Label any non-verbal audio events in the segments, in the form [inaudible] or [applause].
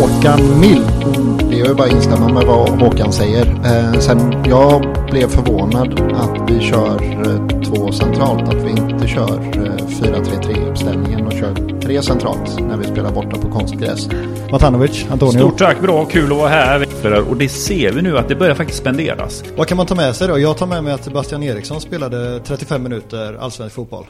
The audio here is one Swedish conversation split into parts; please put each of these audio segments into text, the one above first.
Håkan Mild. Det är ju bara att instämma med vad Håkan säger. Eh, sen jag blev förvånad att vi kör eh, två centralt. Att vi inte kör eh, 4-3-3 uppställningen och kör tre centralt när vi spelar borta på konstgräs. Matanovic, Antonio. Stort tack, bra, kul att vara här. Och det ser vi nu att det börjar faktiskt spenderas. Vad kan man ta med sig då? Jag tar med mig att Sebastian Eriksson spelade 35 minuter allsvensk fotboll.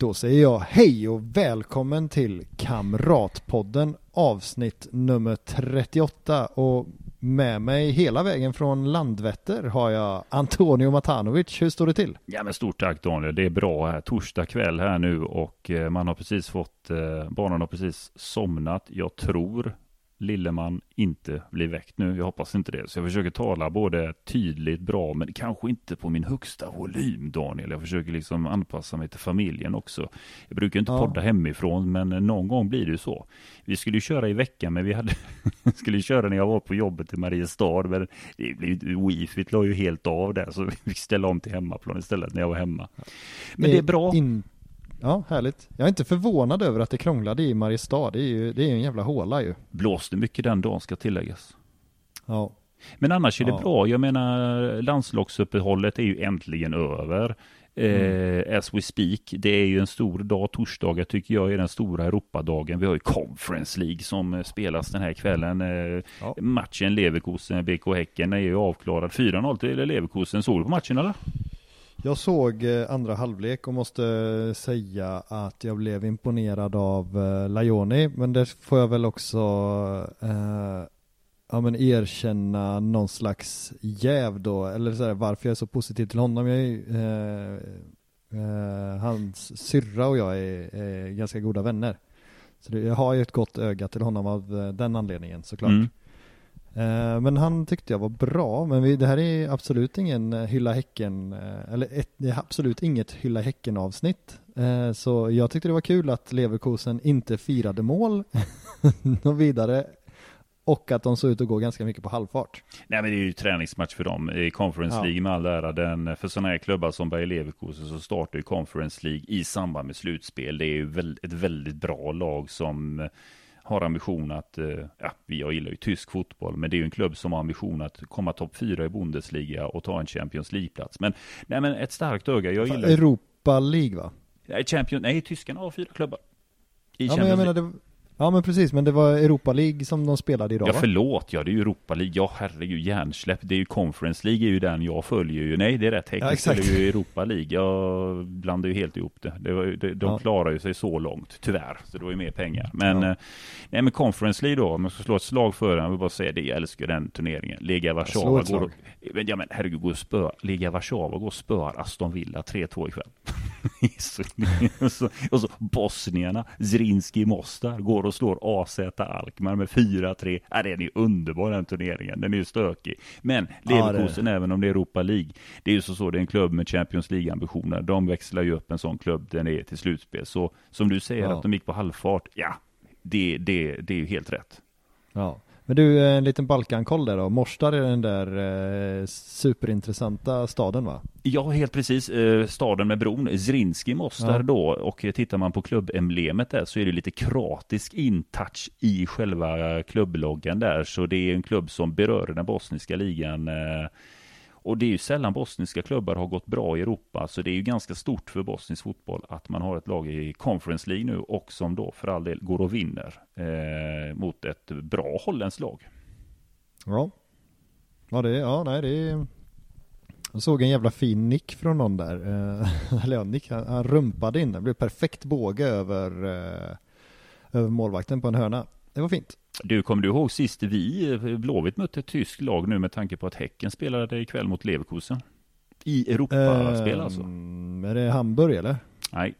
Då säger jag hej och välkommen till Kamratpodden avsnitt nummer 38 och med mig hela vägen från Landvetter har jag Antonio Matanovic. Hur står det till? Ja men stort tack Daniel, det är bra här. Torsdag kväll här nu och eh, man har precis fått, eh, barnen har precis somnat. Jag tror Lilleman inte blir väckt nu. Jag hoppas inte det. Så jag försöker tala både tydligt, bra, men kanske inte på min högsta volym, Daniel. Jag försöker liksom anpassa mig till familjen också. Jag brukar inte ja. podda hemifrån, men någon gång blir det ju så. Vi skulle ju köra i veckan, men vi hade [laughs] skulle ju köra när jag var på jobbet i Mariestad, men det blev wifi la ju helt av där, så [laughs] vi fick ställa om till hemmaplan istället när jag var hemma. Men det är bra. In Ja, härligt. Jag är inte förvånad över att det krånglade i Mariestad. Det är ju det är en jävla håla ju. Blåste mycket den dagen ska tilläggas. Ja. Men annars är det ja. bra. Jag menar, landslagsuppehållet är ju äntligen över. Mm. Eh, as we speak. Det är ju en stor dag. Torsdagar tycker jag är den stora Europadagen. Vi har ju Conference League som eh, spelas den här kvällen. Eh, ja. Matchen Leverkusen-BK Häcken är ju avklarad. 4-0 till Leverkusen. Såg du på matchen eller? Jag såg eh, andra halvlek och måste eh, säga att jag blev imponerad av eh, Lajoni, men det får jag väl också eh, ja, men erkänna någon slags jäv då, eller så här, varför jag är så positiv till honom. Jag är, eh, eh, hans syrra och jag är, är, ganska goda vänner. Så det, jag har ju ett gott öga till honom av den anledningen såklart. Mm. Eh, men han tyckte jag var bra, men vi, det här är absolut ingen eh, hylla häcken, eh, eller ett, det är absolut inget hylla häcken avsnitt. Så jag tyckte det var kul att Leverkusen inte firade mål [laughs] och vidare och att de såg ut att gå ganska mycket på halvfart. Nej men det är ju träningsmatch för dem i Conference ja. League med all ära. Den, för sådana här klubbar som Bayer Leverkusen så startar ju Conference League i samband med slutspel. Det är ju ett väldigt bra lag som har ambition att, eh, ja, jag gillar ju tysk fotboll, men det är ju en klubb som har ambition att komma topp fyra i Bundesliga och ta en Champions League-plats. Men, nej, men ett starkt öga, jag gillar... Europa League va? Nej, Champions, nej, tyskarna har fyra klubbar. I ja, men jag menar, det, Ja men precis, men det var Europa League som de spelade idag Ja förlåt, ja det är ju Europa League, ja herregud hjärnsläpp, det är ju Conference League är ju den jag följer ju, nej det är rätt, Häcken ja, är ju Europa League, jag blandar ju helt ihop det, det, var, det de ja. klarar ju sig så långt, tyvärr, så det var ju mer pengar. Men, ja. eh, nej men Conference League då, om jag ska slå ett slag för den, jag vill bara säga det, jag älskar den turneringen. Lega Warszawa går, och, men, ja men herregud, går och spör, Lega Warszawa går och spör Aston Villa 3-2 ikväll. [laughs] och, [laughs] så, och så bosnierna, Zrinski Mostar, går och slår AZ Alkmaar med 4-3. Ja, den är underbar den turneringen, den är ju stökig. Men Leverkusen, ja, även om det är Europa League, det är ju så så, det är en klubb med Champions League-ambitioner. De växlar ju upp en sån klubb, den är till slutspel. Så som du säger ja. att de gick på halvfart, ja, det, det, det är ju helt rätt. Ja. Men du, en liten Balkankoll där då. Mostar är den där eh, superintressanta staden va? Ja, helt precis. Eh, staden med bron. Zrinski Mostar ja. då. Och tittar man på klubbemblemet där så är det lite kratisk intouch i själva klubbloggan där. Så det är en klubb som berör den bosniska ligan eh, och det är ju sällan bosniska klubbar har gått bra i Europa, så det är ju ganska stort för bosnisk fotboll att man har ett lag i Conference League nu och som då för all del går och vinner eh, mot ett bra holländskt lag. Ja, ja det, ja nej det är jag såg en jävla fin nick från någon där. Eh, [laughs] eller ja, nick, han, han rumpade in. Det blev perfekt båge över, eh, över målvakten på en hörna. Det var fint. Du, kommer du ihåg sist vi, eh, Blåvitt, mötte ett tyskt lag nu med tanke på att Häcken spelade ikväll mot Leverkusen? I Europaspel uh, alltså. Är det Hamburg eller? Nej.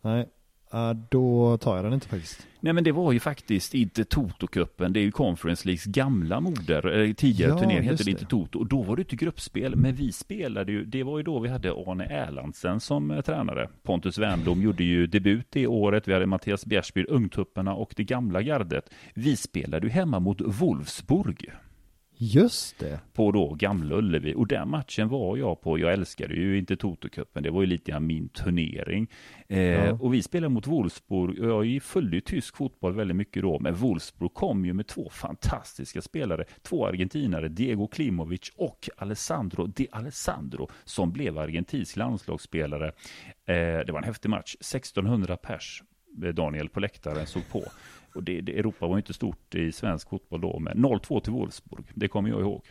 Nej. Uh, då tar jag den inte faktiskt. Nej men det var ju faktiskt inte Toto-cupen, det är ju Conference Leagues gamla moder, eh, tidigare ja, turnering hette det inte Toto, och då var det inte gruppspel, men vi spelade ju, det var ju då vi hade Arne Erlandsen som eh, tränare. Pontus Wernbloom gjorde ju debut det året, vi hade Mattias Bjärsbyr, ungtupparna och det gamla gardet. Vi spelade ju hemma mot Wolfsburg. Just det. På då Gamla Ullevi. Och den matchen var jag på. Jag älskade ju inte Toto-cupen. Det var ju lite grann min turnering. Eh, ja. Och vi spelade mot Wolfsburg. Jag följde ju tysk fotboll väldigt mycket då. Men Wolfsburg kom ju med två fantastiska spelare. Två argentinare, Diego Klimovic och Alessandro De Alessandro, som blev argentinsk landslagsspelare. Eh, det var en häftig match. 1600 pers eh, Daniel på läktaren såg på. Och det, det, Europa var ju inte stort i svensk fotboll då, men 0-2 till Wolfsburg, det kommer jag ihåg.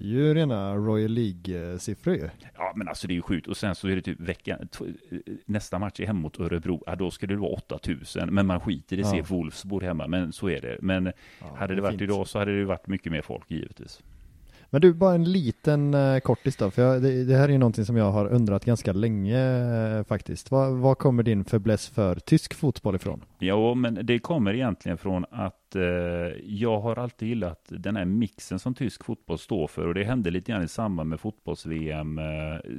Ju rena Royal League-siffror ju. Ja, men alltså det är ju sjukt. Och sen så är det typ veckan, nästa match är hemma mot Örebro. Ja, då skulle det vara 8000. Men man skiter i att ja. se Wolfsburg hemma. Men så är det. Men ja, hade det, det varit fint. idag så hade det varit mycket mer folk givetvis. Men du, bara en liten eh, kortis då, för jag, det, det, här är ju någonting som jag har undrat ganska länge uh, faktiskt. Var kommer din fäbless för tysk fotboll ifrån? Ja, men det kommer egentligen från att eh, jag har alltid gillat den här mixen som tysk fotboll står för och det hände lite grann i samband med fotbolls-VM. Eh,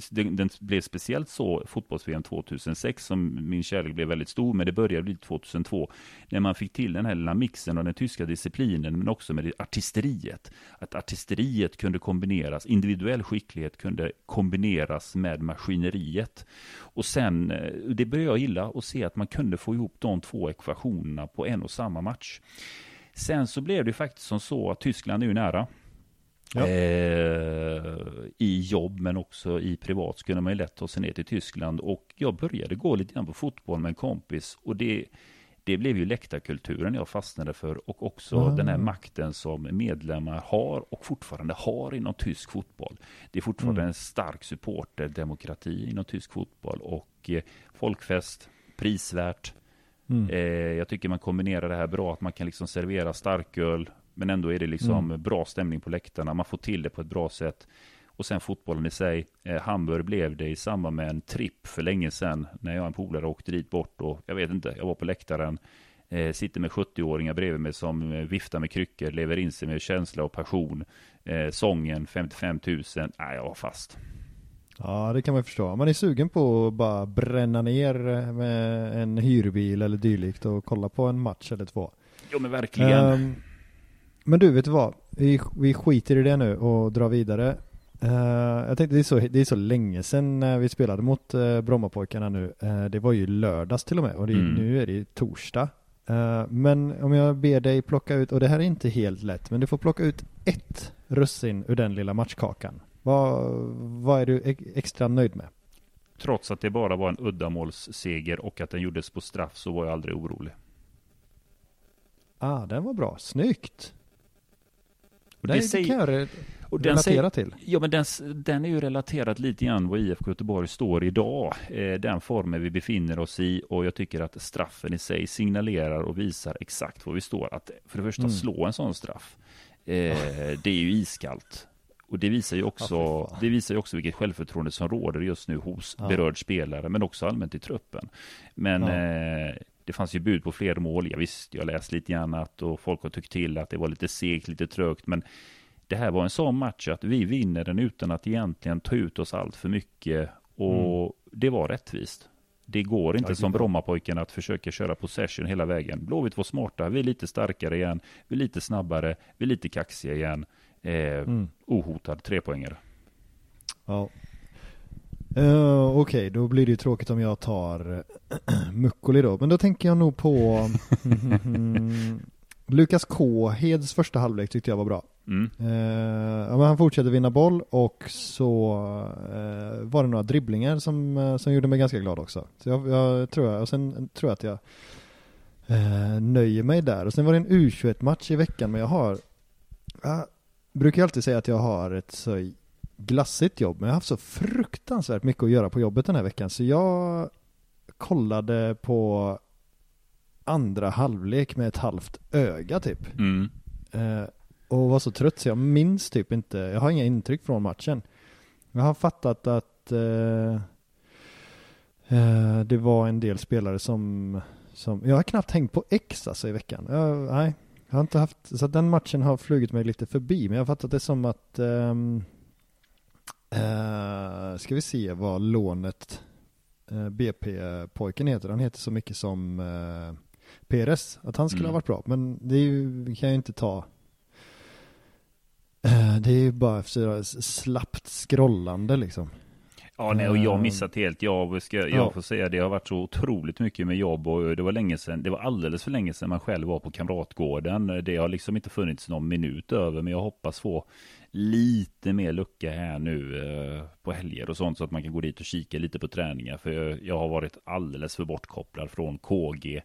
den, den, blev speciellt så fotbolls-VM 2006 som min kärlek blev väldigt stor, men det började bli 2002 när man fick till den här lilla mixen av den tyska disciplinen, men också med artisteriet. Att artisteriet kunde kombineras, individuell skicklighet kunde kombineras med maskineriet. Och sen, eh, det började jag gilla att se att man kunde få ihop de två ekvationerna på en och samma match. Sen så blev det faktiskt som så att Tyskland är ju nära. Ja. Eh, I jobb men också i privat så kunde man ju lätt ta sig ner till Tyskland och jag började gå lite grann på fotboll med en kompis och det, det blev ju läktarkulturen jag fastnade för och också mm. den här makten som medlemmar har och fortfarande har inom tysk fotboll. Det är fortfarande mm. en stark supporterdemokrati inom tysk fotboll och eh, folkfest, prisvärt, Mm. Eh, jag tycker man kombinerar det här bra, att man kan liksom servera starköl, men ändå är det liksom mm. bra stämning på läktarna. Man får till det på ett bra sätt. Och sen fotbollen i sig. Eh, Hamburg blev det i samband med en tripp för länge sedan, när jag och en polare åkte dit bort och jag vet inte, jag var på läktaren, eh, sitter med 70-åringar bredvid mig som eh, viftar med kryckor, lever in sig med känsla och passion. Eh, sången 55 000, nej jag var fast. Ja, det kan man förstå. Man är sugen på att bara bränna ner med en hyrbil eller dylikt och kolla på en match eller två. Jo, men verkligen. Um, men du, vet du vad? Vi, vi skiter i det nu och drar vidare. Uh, jag tänkte det är, så, det är så länge sedan uh, vi spelade mot uh, Brommapojkarna nu. Uh, det var ju lördags till och med och det, mm. nu är det torsdag. men om jag ber dig plocka ut, och det här är inte helt lätt, men du får plocka ut ett russin ur den lilla matchkakan. Vad, vad är du extra nöjd med? Trots att det bara var en uddamålsseger och att den gjordes på straff så var jag aldrig orolig. Ah, den var bra. Snyggt! Och det, det kan jag och relatera säger, till. Ja, men den, den är ju relaterad lite grann vad IFK Göteborg står idag. Eh, den formen vi befinner oss i och jag tycker att straffen i sig signalerar och visar exakt var vi står. Att för det första mm. slå en sån straff, eh, [laughs] det är ju iskallt. Och det visar ju också, ja, det visar ju också vilket självförtroende som råder just nu hos ja. berörd spelare, men också allmänt i truppen. Men ja. eh, det fanns ju bud på fler mål. Jag visst, jag läst lite grann att och folk har tyckt till att det var lite segt, lite trögt, men det här var en sån match att vi vinner den utan att egentligen ta ut oss allt för mycket och mm. det var rättvist. Det går inte ja, det som Brommapojkarna att försöka köra possession hela vägen. Blåvitt var smarta, vi är lite starkare igen, vi är lite snabbare, vi är lite kaxiga igen. Eh, mm. Ohotad trepoängare. Ja. Uh, Okej, okay, då blir det ju tråkigt om jag tar [clears throat] Mukkoli då. Men då tänker jag nog på [laughs] Lukas K. Heds första halvlek tyckte jag var bra. Mm. Uh, han fortsatte vinna boll och så uh, var det några dribblingar som, uh, som gjorde mig ganska glad också. Så jag, jag tror jag, och sen tror jag att jag nöjer mig där. Och sen var det en U21-match i veckan, men jag har brukar alltid säga att jag har ett så glassigt jobb, men jag har haft så fruktansvärt mycket att göra på jobbet den här veckan, så jag kollade på andra halvlek med ett halvt öga typ. Mm. Eh, och var så trött så jag minns typ inte, jag har inga intryck från matchen. Jag har fattat att eh, eh, det var en del spelare som, som, jag har knappt hängt på X alltså i veckan. Jag, nej, jag har inte haft, så den matchen har flugit mig lite förbi, men jag har fattat det som att um, uh, ska vi se vad lånet uh, eh, BP-pojken heter, han heter så mycket som uh, PRS, att han skulle mm. ha varit bra, men det ju, kan jag ju inte ta Eh, det är ju bara slappt scrollande liksom. Ja, nej, och jag har missat helt. Jag, ska, jag ja. får säga det har varit så otroligt mycket med jobb och det var länge sedan. Det var alldeles för länge sedan man själv var på Kamratgården. Det har liksom inte funnits någon minut över, men jag hoppas få lite mer lucka här nu eh, på helger och sånt så att man kan gå dit och kika lite på träningar. För jag, jag har varit alldeles för bortkopplad från KG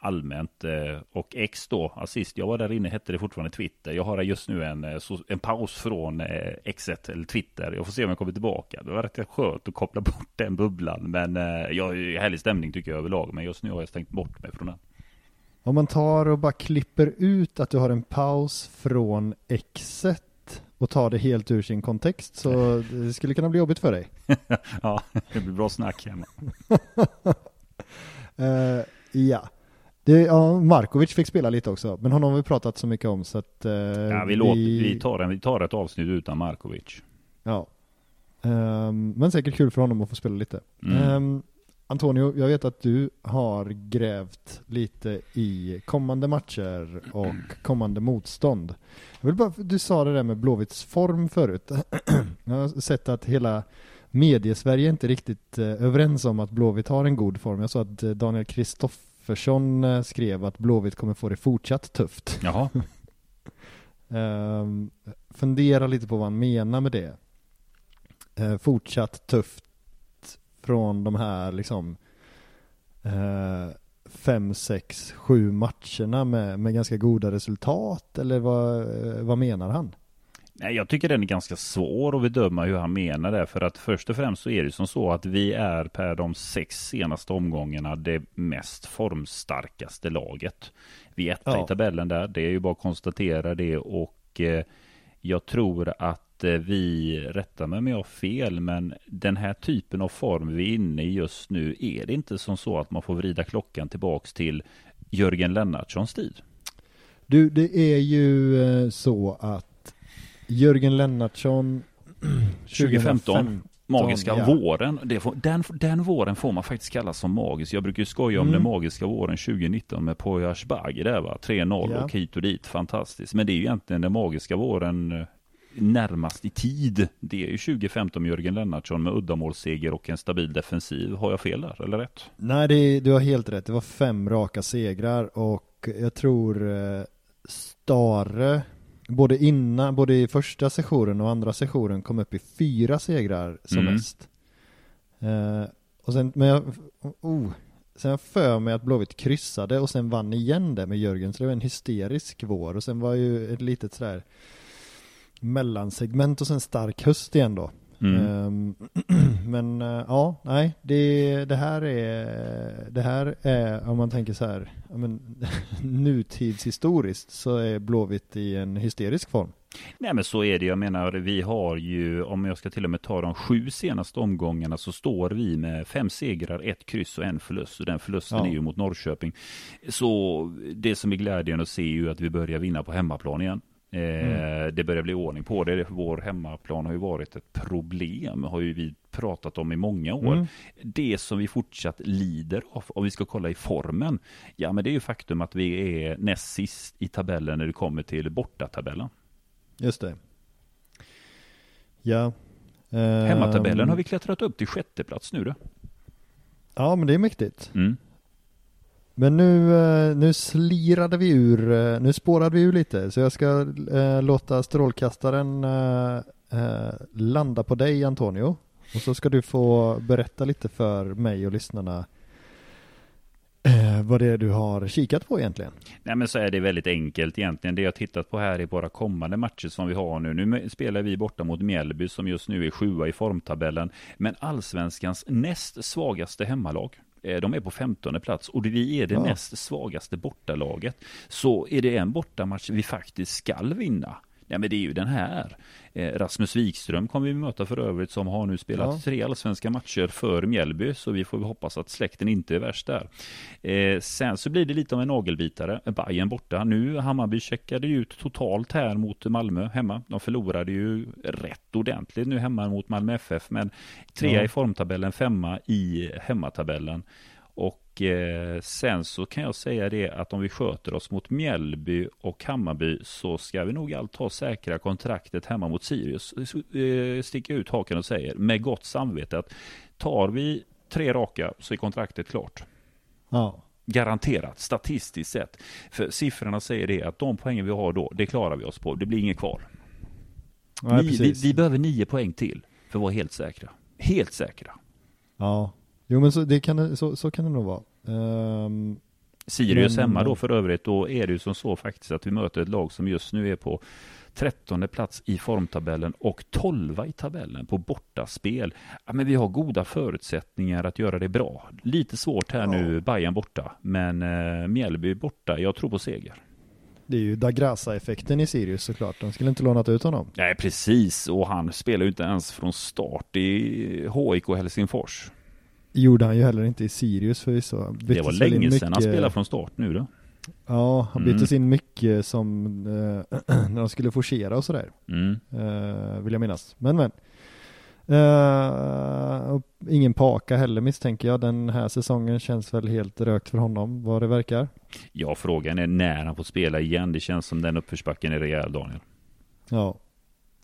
allmänt. Eh, och X då, assist, jag var där inne, hette det fortfarande Twitter. Jag har just nu en, eh, en paus från eh, X1 eller Twitter. Jag får se om jag kommer tillbaka. Det var rätt skönt att koppla [laughs] bort den bubblan. Men jag härlig stämning tycker jag överlag. Men just nu har jag stängt bort mig från den. Om man tar och bara klipper ut att du har en paus från X1 och tar det helt ur sin kontext så [laughs] det skulle kunna bli jobbigt för dig. [laughs] ja, det blir bra snack hemma. uh, ja. Det, ja, Markovic fick spela lite också, men honom har vi pratat så mycket om så att... Eh, ja, vi, låter, vi, tar en, vi tar ett avsnitt utan Markovic. Ja. Um, men säkert kul för honom att få spela lite. Mm. Um, Antonio, jag vet att du har grävt lite i kommande matcher och [clears throat] kommande motstånd. Jag vill bara, du sa det där med Blåvitts form förut. [clears throat] jag har sett att hela mediesverige inte riktigt eh, överens om att Blåvitt har en god form. Jag sa att eh, Daniel Kristoff Kristoffersson eh, skrev att Blåvitt kommer få det fortsatt tufft. Jaha. um, [laughs] fundera lite på vad han menar med det. Uh, fortsatt tufft från de här liksom uh, fem, sex, sju matcherna med, med ganska goda resultat eller vad, uh, vad menar han? Nej, jag tycker den är ganska svår att bedöma hur han menar det. För att först och främst så är det som så att vi är per de sex senaste omgångarna det mest formstarkaste laget. Vi är etta ja. i tabellen där. Det är ju bara att konstatera det och eh, jag tror att eh, vi, rättar mig om jag har fel, men den här typen av form vi är inne i just nu, är det inte som så att man får vrida klockan tillbaks till Jörgen Lennartssons tid? Du, det är ju eh, så att Jörgen Lennartsson [clears throat] 2015 Magiska ja. våren. Får, den, den våren får man faktiskt kalla som magisk. Jag brukar skoja om mm. den magiska våren 2019 med Poya Asbaghi där va. 3-0 ja. och hit och dit. Fantastiskt. Men det är ju egentligen den magiska våren eh, närmast i tid. Det är ju 2015 med Jörgen Lennartsson med uddamålsseger och en stabil defensiv. Har jag fel där, eller rätt? Nej, det, du har helt rätt. Det var fem raka segrar och jag tror eh, Stare både innan, både i första sessionen och andra sessionen kom upp i fyra segrar som mm. mest. Eh, och sen, men jag, oh, sen för mig att Blåvitt kryssade och sen vann igen det med Jörgen, så det var en hysterisk vår och sen var ju ett litet sådär mellansegment och sen stark höst igen då. Mm. Um, [clears throat] men uh, ja, nej, det, det, här är, det här är, om man tänker så här, men, [laughs] nutidshistoriskt så är Blåvitt i en hysterisk form. Nej men så är det, jag menar vi har ju, om jag ska till och med ta de sju senaste omgångarna så står vi med fem segrar, ett kryss och en förlust och den förlusten ja. är ju mot Norrköping. Så det som är glädjen att se är ju att vi börjar vinna på hemmaplan igen. Mm. Eh, det börjar bli ordning på det. Vår hemmaplan har ju varit ett problem, har ju vi pratat om i många år. Mm. Det som vi fortsatt lider av, om vi ska kolla i formen, ja men det är ju faktum att vi är näst sist i tabellen när det kommer till bortatabellen. Just det. Ja. Hemmatabellen um... har vi klättrat upp till sjätte plats nu då. Ja men det är mäktigt. Mm. Men nu, eh, nu slirade vi ur, eh, nu spårade vi ur lite, så jag ska eh, låta strålkastaren eh, landa på dig Antonio. Och så ska du få berätta lite för mig och lyssnarna vad det är du har kikat på egentligen? Nej men så är det väldigt enkelt egentligen. Det jag tittat på här är våra kommande matcher som vi har nu. Nu spelar vi borta mot Mjällby som just nu är sjua i formtabellen. Men allsvenskans näst svagaste hemmalag. Eh, de är på 15 plats och vi är det ja. näst svagaste bortalaget. Så är det en bortamatch vi faktiskt skall vinna. Ja men det är ju den här. Eh, Rasmus Wikström kommer vi möta för övrigt som har nu spelat ja. tre allsvenska matcher för Mjällby. Så vi får hoppas att släkten inte är värst där. Eh, sen så blir det lite av en nagelbitare. Bayern borta. Nu Hammarby checkade ut totalt här mot Malmö hemma. De förlorade ju rätt ordentligt nu hemma mot Malmö FF. Men trea ja. i formtabellen, femma i hemmatabellen. Och eh, sen så kan jag säga det att om vi sköter oss mot Mjällby och Hammarby så ska vi nog allt ha säkra kontraktet hemma mot Sirius. Eh, sticka ut haken och säger med gott samvete att tar vi tre raka så är kontraktet klart. Ja. Garanterat, statistiskt sett. För siffrorna säger det att de poängen vi har då, det klarar vi oss på. Det blir inget kvar. Nej, Ni, vi, vi behöver nio poäng till för att vara helt säkra. Helt säkra. Ja, jo men så, det kan, så, så kan det nog vara. Um, Sirius men, hemma då för övrigt, då är det ju som så faktiskt att vi möter ett lag som just nu är på trettonde plats i formtabellen och tolva i tabellen på bortaspel. Ja, men vi har goda förutsättningar att göra det bra. Lite svårt här ja. nu, Bayern borta, men eh, Mjällby borta. Jag tror på seger. Det är ju Dagrasa-effekten i Sirius såklart. De skulle inte lånat ut honom. Nej, precis. Och han spelar ju inte ens från start i HIK Helsingfors. Gjorde han ju heller inte i Sirius förvisso. Det var länge mycket... sedan han spelade från start nu då. Ja, han byttes mm. in mycket som äh, [clears throat] när de skulle forcera och sådär. Mm. Äh, vill jag minnas. Men men. Uh, ingen Paka heller misstänker jag. Den här säsongen känns väl helt rökt för honom, vad det verkar. Ja, frågan är när han får spela igen. Det känns som den uppförsbacken är rejäl, Daniel. Ja.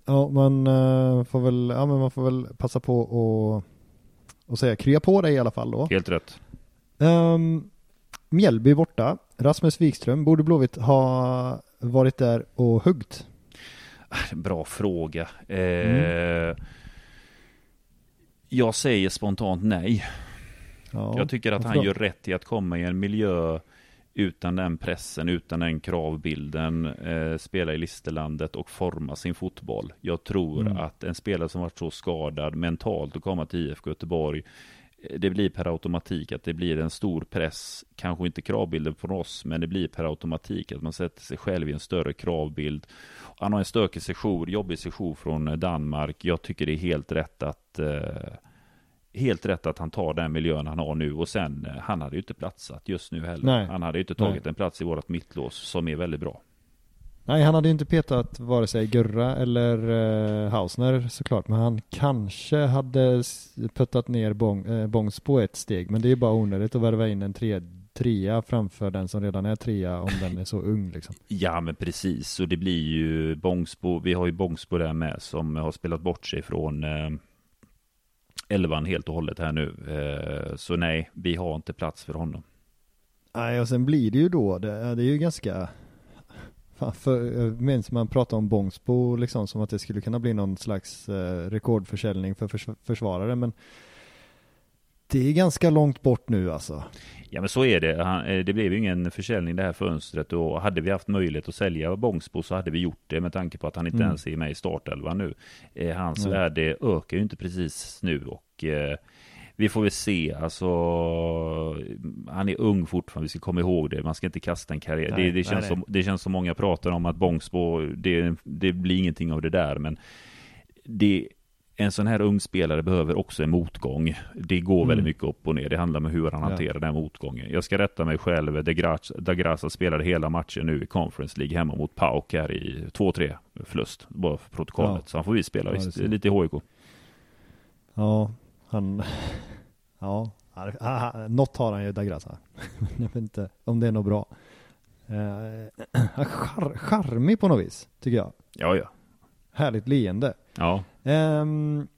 Ja, man får väl, ja men man får väl passa på och, och säga krya på dig i alla fall då. Helt rätt. Um, Mjällby borta. Rasmus Wikström, borde Blåvitt ha varit där och huggt? Bra fråga. Eh, mm. Jag säger spontant nej. Ja, jag tycker att han gör rätt i att komma i en miljö utan den pressen, utan den kravbilden, eh, spela i listerlandet och forma sin fotboll. Jag tror mm. att en spelare som varit så skadad mentalt och komma till IFK Göteborg, eh, det blir per automatik att det blir en stor press, kanske inte kravbilden från oss, men det blir per automatik att man sätter sig själv i en större kravbild. Han har en stökig session, jobbig session från Danmark. Jag tycker det är helt rätt att eh, helt rätt att han tar den miljön han har nu och sen, eh, han hade ju inte platsat just nu heller. Nej. Han hade ju inte tagit Nej. en plats i vårat mittlås som är väldigt bra. Nej, han hade ju inte petat vare sig Gurra eller uh, Hausner såklart, men han kanske hade puttat ner Bong, uh, Bångs på ett steg, men det är bara onödigt att värva in en tre, trea framför den som redan är trea om den är så ung liksom. [laughs] Ja, men precis, och det blir ju Bångsbo, vi har ju Bångsbo där med som har spelat bort sig från uh, elvan helt och hållet här nu. Eh, så nej, vi har inte plats för honom. Nej, och sen blir det ju då, det, det är ju ganska Fan, för, jag minns man pratar om Bångsbo liksom som att det skulle kunna bli någon slags eh, rekordförsäljning för förs försvarare men det är ganska långt bort nu alltså. Ja men så är det. Han, eh, det blev ju ingen försäljning det här fönstret och hade vi haft möjlighet att sälja Bångsbo så hade vi gjort det med tanke på att han inte mm. ens är med i startelvan nu. Eh, hans mm. värde ökar ju inte precis nu och eh, vi får väl se, alltså han är ung fortfarande, vi ska komma ihåg det, man ska inte kasta en karriär. Nej, det, det, känns nej. Som, det känns som många pratar om att Bångsbo, det, det blir ingenting av det där, men det en sån här ung spelare behöver också en motgång. Det går mm. väldigt mycket upp och ner. Det handlar om hur han hanterar ja. den motgången. Jag ska rätta mig själv. De Grasa spelade hela matchen nu i Conference League hemma mot Pauk här i 2-3 förlust. Bara för protokollet. Ja. Så han får vi spela ja, visst, lite i HIK. Ja, han... [laughs] Ja, något har han ju Dagrasa. [laughs] Jag vet inte om det är något bra. Eh, [clears throat] charmig på något vis, tycker jag. Ja, ja. Härligt leende. Ja. Um,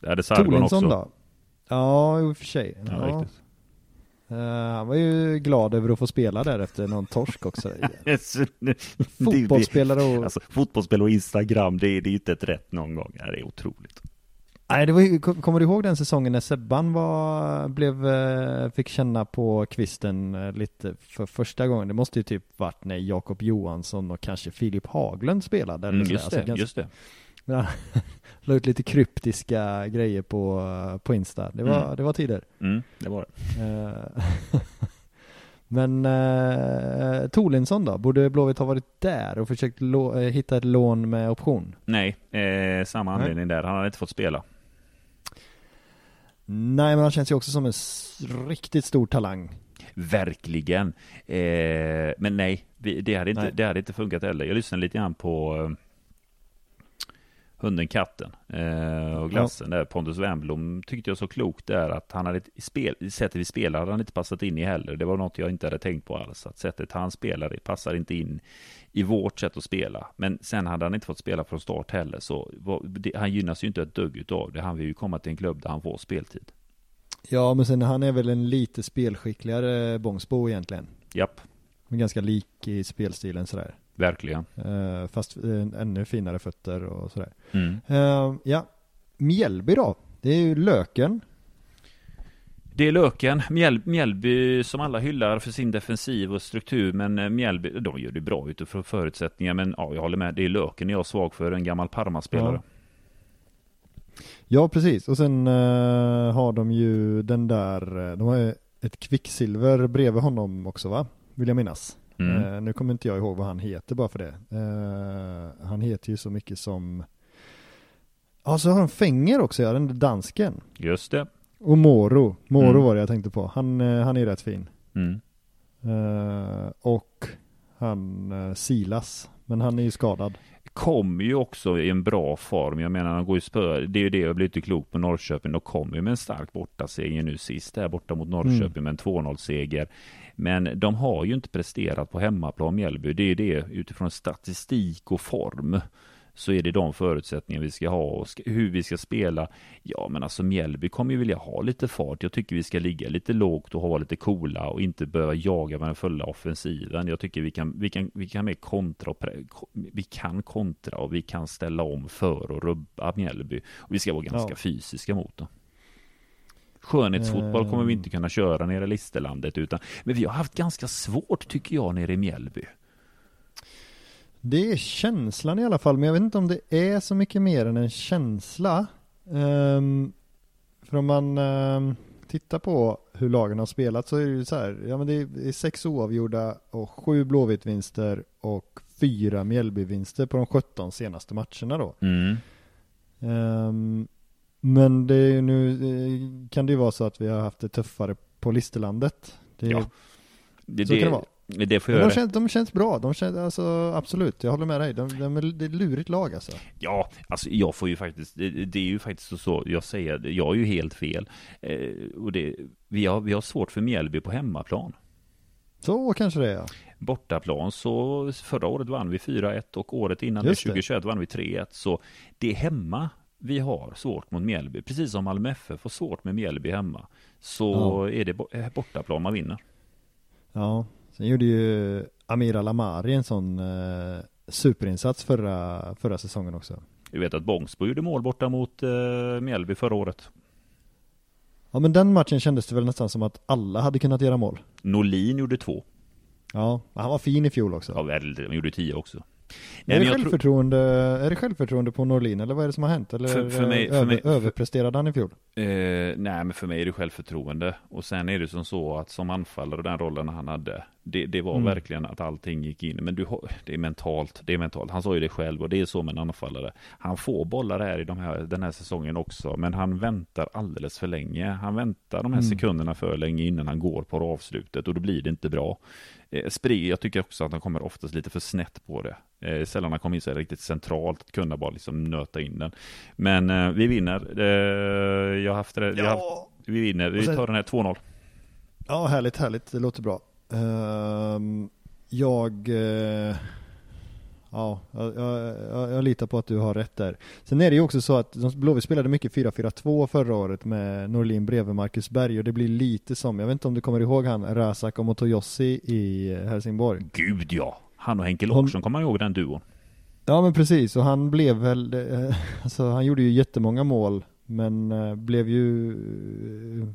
det hade Sargon också. då? Ja, i och för sig. Ja, ja. Uh, han var ju glad över att få spela där efter någon torsk också. [laughs] fotbollsspelare och... Alltså, fotbollsspelare och Instagram, det är, det är inte ett rätt någon gång. Det är otroligt. Nej, det var, kommer du ihåg den säsongen när Sebban var, blev, eh, fick känna på kvisten eh, lite för första gången? Det måste ju typ varit när Jakob Johansson och kanske Filip Haglund spelade. Mm, just, alltså, det, ganska, just det. Men [laughs] la ut lite kryptiska grejer på, på Insta. Det var, mm. det var tider. Mm, det var det. Eh, [laughs] men eh, Tolinsson då? Borde Blåvitt ha varit där och försökt hitta ett lån med option? Nej, eh, samma anledning Nej. där. Han hade inte fått spela. Nej, men han känns ju också som en riktigt stor talang. Verkligen. Eh, men nej, det, hade inte, nej. det hade inte funkat heller. Jag lyssnade lite grann på hunden katten eh, och glassen ja. där. Pontus Wernbloom tyckte jag så klokt där att han hade spel, sättet vi spelar hade han inte passat in i heller. Det var något jag inte hade tänkt på alls. Att sättet han spelar i passar inte in i vårt sätt att spela. Men sen hade han inte fått spela från start heller. Så det, han gynnas ju inte ett dugg utav det. Han vill ju komma till en klubb där han får speltid. Ja, men sen han är väl en lite spelskickligare Bångsbo egentligen. Japp. Men ganska lik i spelstilen sådär. Verkligen. Uh, fast uh, ännu finare fötter och sådär. Mm. Uh, ja, Mjällby då? Det är ju Löken. Det är Löken. Mjäl Mjällby som alla hyllar för sin defensiv och struktur. Men Mjällby, de gör det bra utifrån förutsättningar. Men ja, jag håller med. Det är Löken jag är svag för. En gammal Parma-spelare. Ja. ja. precis. Och sen uh, har de ju den där, de har ett kvicksilver bredvid honom också va? Vill jag minnas. Mm. Uh, nu kommer inte jag ihåg vad han heter bara för det. Uh, han heter ju så mycket som Ja, så har han Fänger också, ja, den där dansken. Just det. Och Moro. Moro mm. var det jag tänkte på. Han, uh, han är rätt fin. Mm. och han Silas. Men han är ju skadad. Kommer ju också i en bra form. Jag menar, han går ju spö. Det är ju det jag blir lite klok på Norrköping. De kommer ju med en stark bortaseger nu sist där borta mot Norrköping mm. med en 2-0 seger. Men de har ju inte presterat på hemmaplan Mjällby. Det är det utifrån statistik och form så är det de förutsättningar vi ska ha och hur vi ska spela. Ja, men alltså Mjällby kommer ju vilja ha lite fart. Jag tycker vi ska ligga lite lågt och ha lite coola och inte behöva jaga med den fulla offensiven. Jag tycker vi kan, vi kan, vi kan med kontra och vi kan kontra och vi kan ställa om för att rubba Mjällby. Och vi ska vara ganska ja. fysiska mot dem. Skönhetsfotboll kommer vi inte kunna köra nere i Listerlandet utan Men vi har haft ganska svårt tycker jag nere i Mjällby Det är känslan i alla fall men jag vet inte om det är så mycket mer än en känsla um, För om man um, tittar på hur lagen har spelat så är det ju så här Ja men det är, det är sex oavgjorda och sju Blåvitt-vinster och fyra Mjällby-vinster på de 17 senaste matcherna då mm. um, men det är nu eh, kan det ju vara så att vi har haft det tuffare på Listerlandet. Det, ja. Det, så det, kan det vara. Det får de, känns, de känns bra, de känns, alltså, absolut, jag håller med dig. De, de, är, det är lurigt lag alltså. Ja, alltså jag får ju faktiskt, det, det är ju faktiskt så, jag säger, jag är ju helt fel. Eh, och det, vi, har, vi har svårt för Mjällby på hemmaplan. Så kanske det är ja. Bortaplan så förra året vann vi 4-1 och året innan det, 2021 vann vi 3-1. Så det är hemma vi har svårt mot Mjällby, precis som Malmö FF får svårt med Mjällby hemma, så ja. är det eh, bortaplan man vinner. Ja, sen gjorde ju Amira Lamari en sån eh, superinsats förra, förra säsongen också. Vi vet att Bångsbo gjorde mål borta mot eh, Mjällby förra året. Ja men den matchen kändes det väl nästan som att alla hade kunnat göra mål. Norlin gjorde två. Ja, han var fin i fjol också. Ja, väl, han gjorde tio också. Nej, är, det självförtroende, tror... är det självförtroende på Norlin eller vad är det som har hänt? Eller för, för mig, för mig, överpresterade han i fjol? Eh, nej men för mig är det självförtroende. Och sen är det som så att som anfallare och den rollen han hade, det, det var mm. verkligen att allting gick in. Men du, det är mentalt, det är mentalt. Han sa ju det själv och det är så med en anfallare. Han får bollar här i de här, den här säsongen också, men han väntar alldeles för länge. Han väntar de här mm. sekunderna för länge innan han går på avslutet och då blir det inte bra. Eh, Sprig, jag tycker också att han kommer oftast lite för snett på det. Eh, sällan han kommer in så riktigt centralt, att kunna bara liksom nöta in den. Men eh, vi vinner. Eh, jag har haft det, ja. Haft, vi vinner, vi tar den här 2-0. Ja, härligt, härligt, det låter bra. Uh, jag uh, Ja, jag, jag, jag, litar på att du har rätt där. Sen är det ju också så att Blåvitt spelade mycket 4-4-2 förra året med Norlin bredvid Marcus Berg och det blir lite som, jag vet inte om du kommer ihåg han, Razak och Motoyossi i Helsingborg. Gud ja! Han och Henke Larsson kommer ihåg den duon. Ja men precis, och han blev väl, eh, [laughs] alltså han gjorde ju jättemånga mål men eh, blev ju,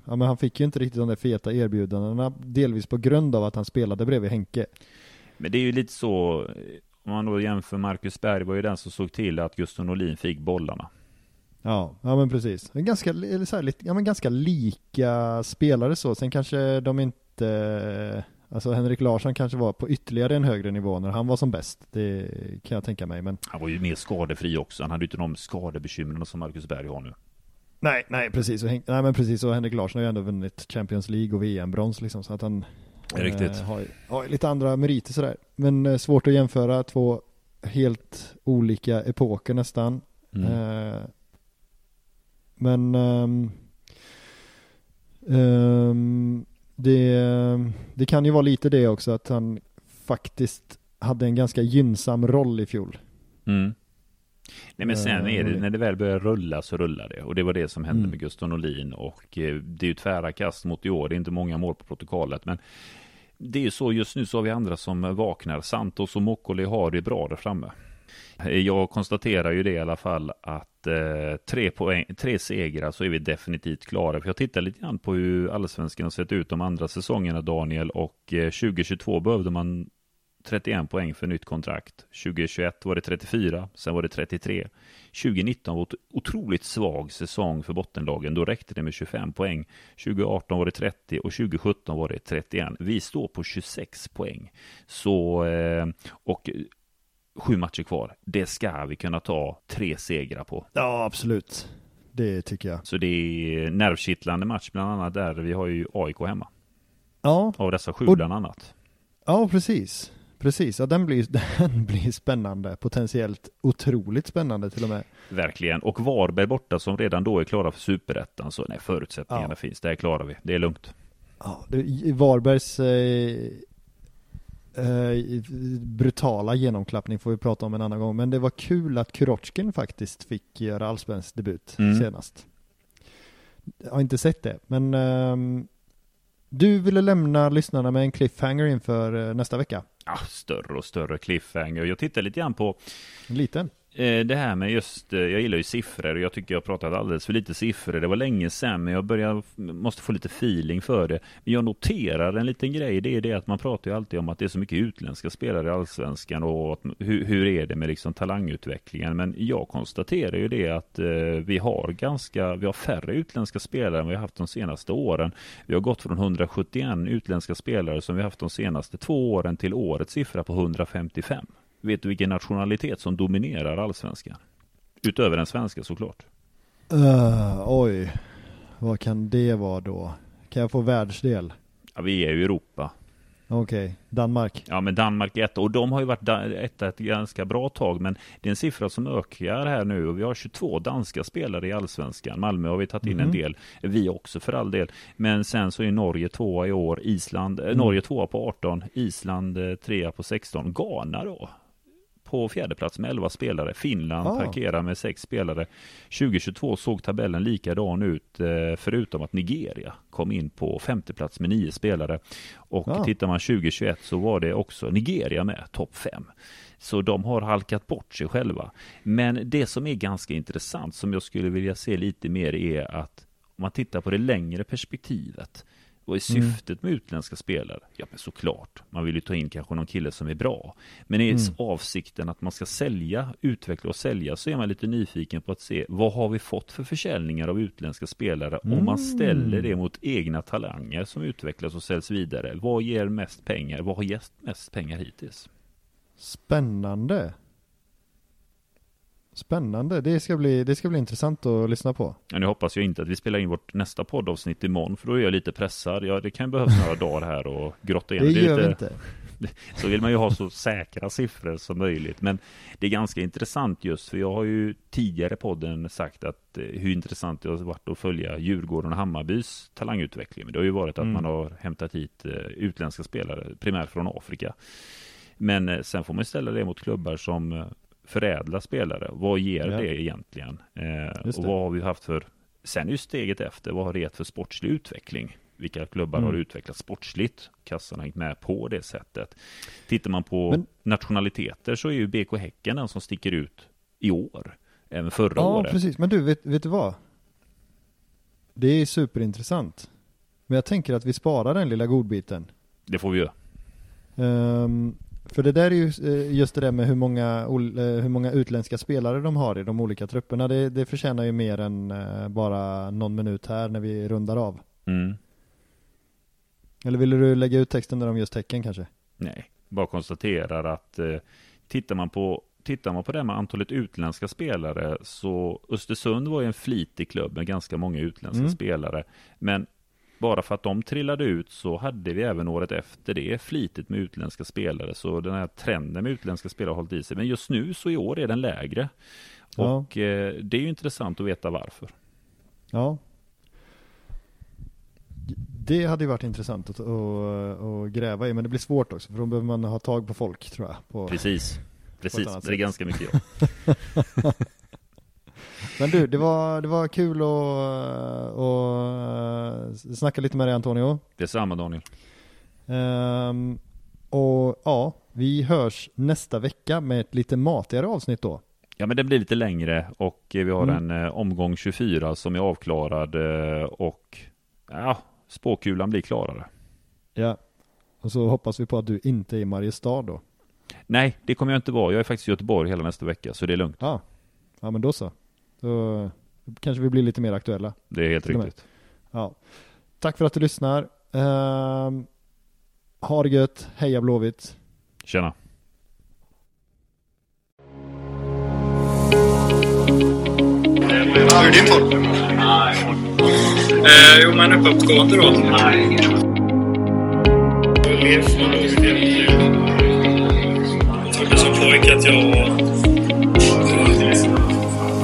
ja men han fick ju inte riktigt de där feta erbjudandena delvis på grund av att han spelade bredvid Henke. Men det är ju lite så, om man då jämför Marcus Berg var ju den som såg till att Gustav Norlin fick bollarna. Ja, ja men precis. Ganska, eller så här, lite, ja, men ganska lika spelare så. Sen kanske de inte, alltså Henrik Larsson kanske var på ytterligare en högre nivå när han var som bäst. Det kan jag tänka mig. Men... Han var ju mer skadefri också. Han hade ju inte de skadebekymren som Marcus Berg har nu. Nej, nej precis. Och, nej men precis. Och Henrik Larsson har ju ändå vunnit Champions League och VM-brons liksom. Så att han Riktigt. Eh, har, har lite andra meriter sådär. Men eh, svårt att jämföra två helt olika epoker nästan. Mm. Uh, men um, um, det, det kan ju vara lite det också att han faktiskt hade en ganska gynnsam roll i fjol. Mm. Nej men sen är det, när det väl börjar rulla så rullar det. Och det var det som hände mm. med Gustav Norlin. Och eh, det är ju tvära kast mot i år. Det är inte många mål på protokollet. Men det är ju så, just nu så har vi andra som vaknar. Santos och Mokkoli har det bra där framme. Jag konstaterar ju det i alla fall att eh, tre, poäng, tre segrar så är vi definitivt klara. För jag tittar lite grann på hur allsvenskan har sett ut de andra säsongerna Daniel och eh, 2022 behövde man 31 poäng för nytt kontrakt. 2021 var det 34, sen var det 33. 2019 var en otroligt svag säsong för bottenlagen. Då räckte det med 25 poäng. 2018 var det 30 och 2017 var det 31. Vi står på 26 poäng. Så, eh, och sju matcher kvar. Det ska vi kunna ta tre segrar på. Ja, absolut. Det tycker jag. Så det är nervkittlande match bland annat där. Vi har ju AIK hemma. Ja. Av dessa sju och, bland annat. Ja, precis. Precis, ja den blir, [laughs] den blir spännande, potentiellt otroligt spännande till och med. Verkligen, och Varberg borta som redan då är klara för superettan, så nej, förutsättningarna ja. finns, det klarar vi, det är lugnt. Ja, det, Varbergs eh, eh, brutala genomklappning får vi prata om en annan gång, men det var kul att Kurochkin faktiskt fick göra allsvensk debut mm. senast. Jag har inte sett det, men eh, du ville lämna lyssnarna med en cliffhanger inför eh, nästa vecka ja, större och större cliffhanger. Jag tittar lite grann på Liten? Eh, det här med just, eh, jag gillar ju siffror och jag tycker jag har pratat alldeles för lite siffror. Det var länge sedan men jag börjar, måste få lite feeling för det. Men jag noterar en liten grej, det är det att man pratar ju alltid om att det är så mycket utländska spelare i allsvenskan och att, hur, hur är det med liksom talangutvecklingen. Men jag konstaterar ju det att eh, vi har ganska, vi har färre utländska spelare än vi har haft de senaste åren. Vi har gått från 171 utländska spelare som vi haft de senaste två åren till årets siffra på 155. Vet du vilken nationalitet som dominerar allsvenskan? Utöver den svenska såklart. Uh, oj, vad kan det vara då? Kan jag få världsdel? Ja, vi är ju Europa. Okej, okay. Danmark. Ja, men Danmark är ett och de har ju varit etta ett ganska bra tag, men det är en siffra som ökar här nu och vi har 22 danska spelare i allsvenskan. Malmö har vi tagit in mm. en del, vi också för all del. Men sen så är Norge tvåa i år, Island, mm. Norge tvåa på 18, Island eh, trea på 16, Ghana då på fjärde plats med 11 spelare. Finland ah. parkerar med 6 spelare. 2022 såg tabellen likadan ut, eh, förutom att Nigeria kom in på femte plats med 9 spelare. Och ah. tittar man 2021 så var det också Nigeria med, topp 5. Så de har halkat bort sig själva. Men det som är ganska intressant, som jag skulle vilja se lite mer, är att om man tittar på det längre perspektivet vad är mm. syftet med utländska spelare? Ja, men såklart, man vill ju ta in kanske någon kille som är bra. Men är mm. avsikten att man ska sälja, utveckla och sälja så är man lite nyfiken på att se vad har vi fått för försäljningar av utländska spelare mm. om man ställer det mot egna talanger som utvecklas och säljs vidare. Vad ger mest pengar? Vad har gett mest pengar hittills? Spännande. Spännande, det ska, bli, det ska bli intressant att lyssna på. Ja, nu hoppas jag inte att vi spelar in vårt nästa poddavsnitt imorgon, för då är jag lite pressad. Ja, det kan behövas några dagar här och grotta igenom. Det, det gör lite, vi inte. [laughs] Så vill man ju ha så säkra siffror som möjligt. Men det är ganska intressant just, för jag har ju tidigare podden sagt att eh, hur intressant det har varit att följa Djurgården och Hammarbys talangutveckling. Men det har ju varit att mm. man har hämtat hit eh, utländska spelare, primärt från Afrika. Men eh, sen får man ställa det mot klubbar som förädla spelare. Vad ger ja. det egentligen? Eh, och vad har vi haft för, sen är ju steget efter, vad har det gett för sportslig utveckling? Vilka klubbar mm. har utvecklat sportsligt? Kassan har hängt med på det sättet. Tittar man på Men... nationaliteter så är ju BK Häcken den som sticker ut i år. Även förra ja, året. Ja, precis. Men du, vet, vet du vad? Det är superintressant. Men jag tänker att vi sparar den lilla godbiten. Det får vi göra. Um, för det där är ju eh, just det där med hur många, eh, hur många utländska spelare de har i de olika trupperna. Det, det förtjänar ju mer än eh, bara någon minut här när vi rundar av. Mm. Eller vill du lägga ut texten där de just tecken kanske? Nej, bara konstaterar att eh, tittar man på Tittar man på det med antalet utländska spelare så Östersund var ju en flitig klubb med ganska många utländska mm. spelare. Men bara för att de trillade ut så hade vi även året efter det flitigt med utländska spelare. Så den här trenden med utländska spelare har hållit i sig. Men just nu så i år är den lägre. Ja. Och eh, det är ju intressant att veta varför. Ja. Det hade ju varit intressant att, att, att, gräva i, men det blir svårt också, för då behöver man ha tag på folk tror jag. På, Precis, precis. Det är ganska mycket jobb. [laughs] men du, det var, det var kul att, att snacka lite med dig Antonio. Detsamma Daniel. Um, och ja, vi hörs nästa vecka med ett lite matigare avsnitt då. Ja men det blir lite längre och vi har mm. en eh, omgång 24 som är avklarad eh, och ja, spåkulan blir klarare. Ja, och så hoppas vi på att du inte är i Mariestad då. Nej, det kommer jag inte vara. Jag är faktiskt i Göteborg hela nästa vecka, så det är lugnt. Ja, ja men då så. Då kanske vi blir lite mer aktuella. Det är helt riktigt. Ja. Tack för att du lyssnar. Uh, ha det gött. Heja Blåvitt. Tjena. Hur är din form? Eh, jo, men uppåtgående då. Jag trodde som pojke att jag var...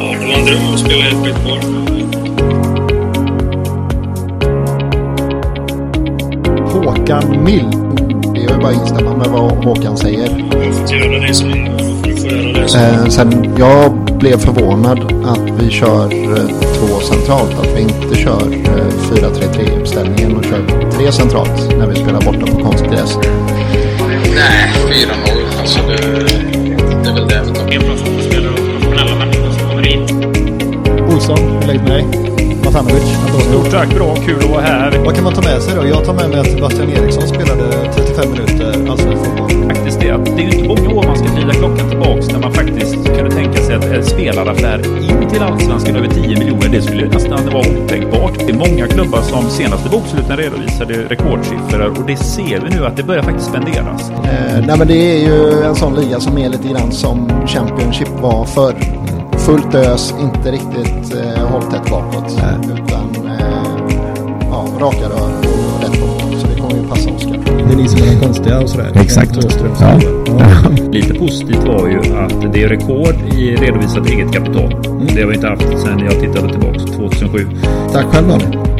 Ja, det var en dröm att spela i ett skitboll. Håkan Mild. Det är bara att instämma med vad Håkan säger. Jag har fått göra det som Eh, sen jag blev förvånad att vi kör eh, två centralt. Att vi inte kör eh, 4-3-3 uppställningen och kör tre centralt när vi spelar borta på konstgräs. Nej, 4-0. Matanovic, Stort tack, bra, kul att vara här. Vad kan man ta med sig då? Jag tar med mig att Sebastian Eriksson spelade 35 minuter allsvensk fotboll. Faktiskt det. Det är ju inte många år man ska vrida klockan tillbaks när man faktiskt kunde tänka sig att en spelaraffär in till allsvenskan över 10 miljoner, det skulle nästan vara otänkbart. Det är många klubbar som senaste boksluten redovisade rekordsiffror och det ser vi nu att det börjar faktiskt spenderas. Eh, nej men det är ju en sån liga som är lite grann som Championship var förr fullt ös, inte riktigt eh, hålltätt bakåt. Nej. Raka rör och rätt bakåt. Så det kommer ju passa Oskar. Det är ni som är de konstiga och sådär. Exakt. Ja. Ja. Lite positivt var ju att det är rekord i redovisat eget kapital. Mm. Det har vi inte haft sedan jag tittade tillbaka 2007. Tack själv Daniel.